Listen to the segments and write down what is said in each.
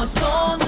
alma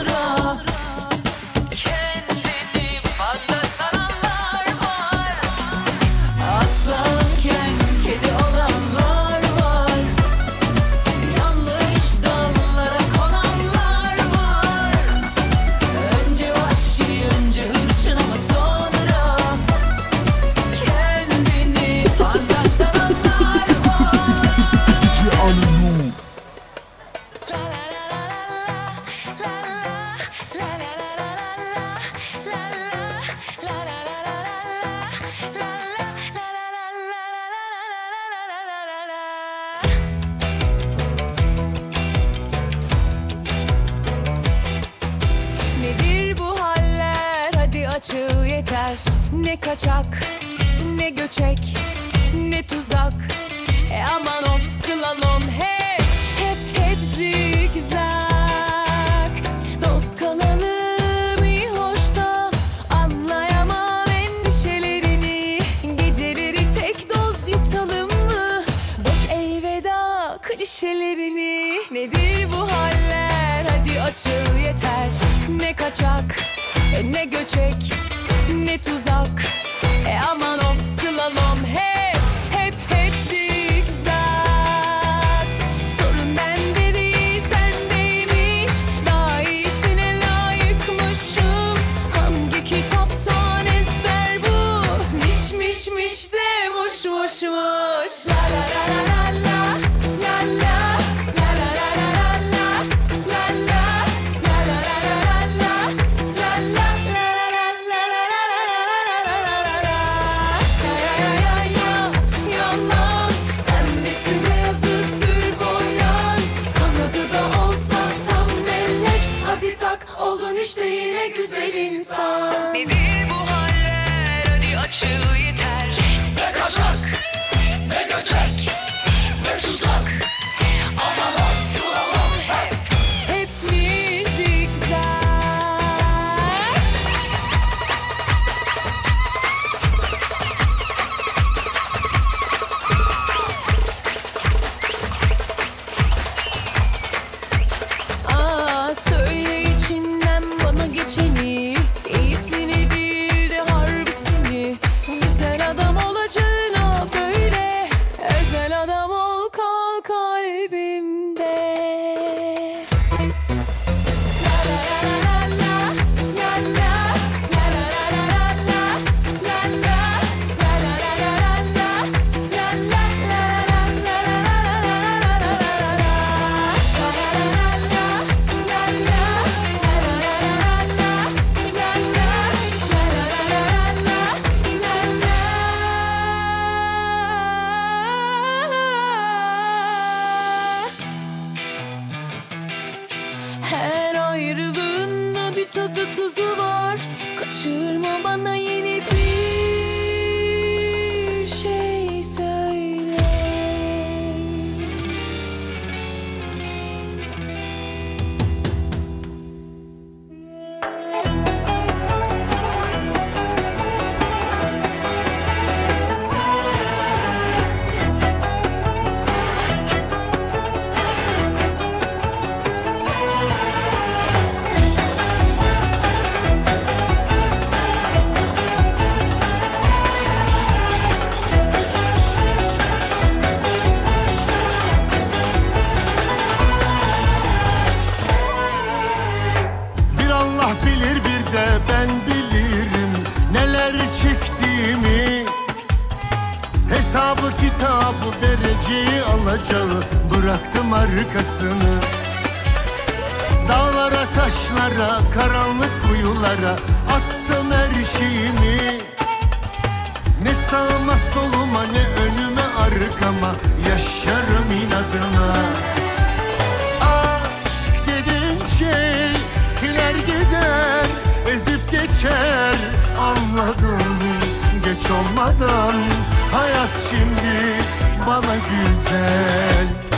endişelerini Nedir bu haller? Hadi açıl yeter. Ne kaçak ne göçek ne tuzak. E aman of slalom hey. bir tadı tuzu var. Kaçırma bana yeni bir arkasını Dağlara taşlara karanlık kuyulara Attım her şeyimi. Ne sağıma soluma ne önüme arkama Yaşarım inadına. Aşk dediğin şey siler gider Ezip geçer. Anladım Geç olmadan hayat şimdi bana güzel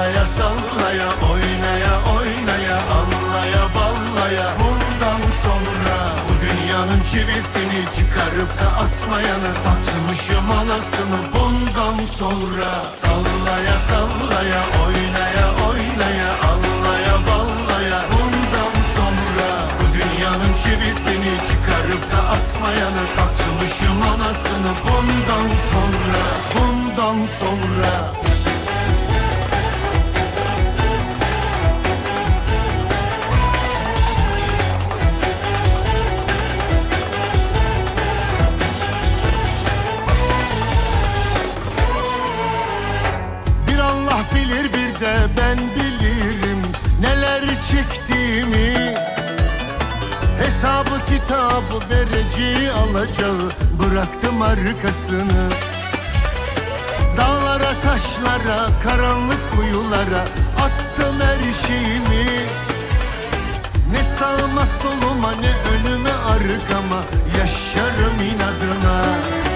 Sallaya sallaya oynaya oynaya Anlaya ballaya. Bundan sonra Bu dünyanın çivisini çıkarıp da atmayanı Satmışım anasını. Bundan sonra Sallaya sallaya oynaya oynaya Anlaya ballaya. Bundan sonra Bu dünyanın çivisini çıkarıp da atmayanı Satmışım anasını. Bundan sonra Bundan sonra bilir bir de ben bilirim Neler çektiğimi. Hesabı kitabı vereceği alacağı Bıraktım arkasını. Dağlara taşlara karanlık kuyulara Attım her şeyimi. Ne sağıma soluma ne önüme arkama Yaşarım inadına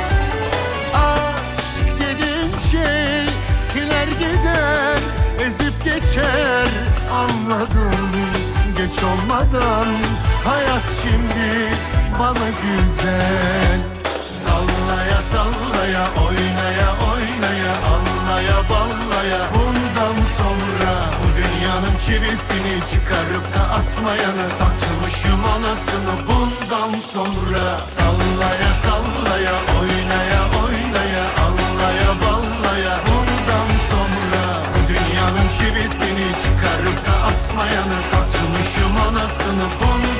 gider Ezip geçer. Anladım Geç olmadan hayat şimdi bana güzel. Sallaya sallaya oynaya oynaya Anlaya ballaya. Bundan sonra Bu dünyanın çivisini çıkarıp da atmayanı Satmışım anasını. Bundan sonra Sallaya sallaya oynaya çivisini çıkarıp da atmayanı Satmışım anasını bundan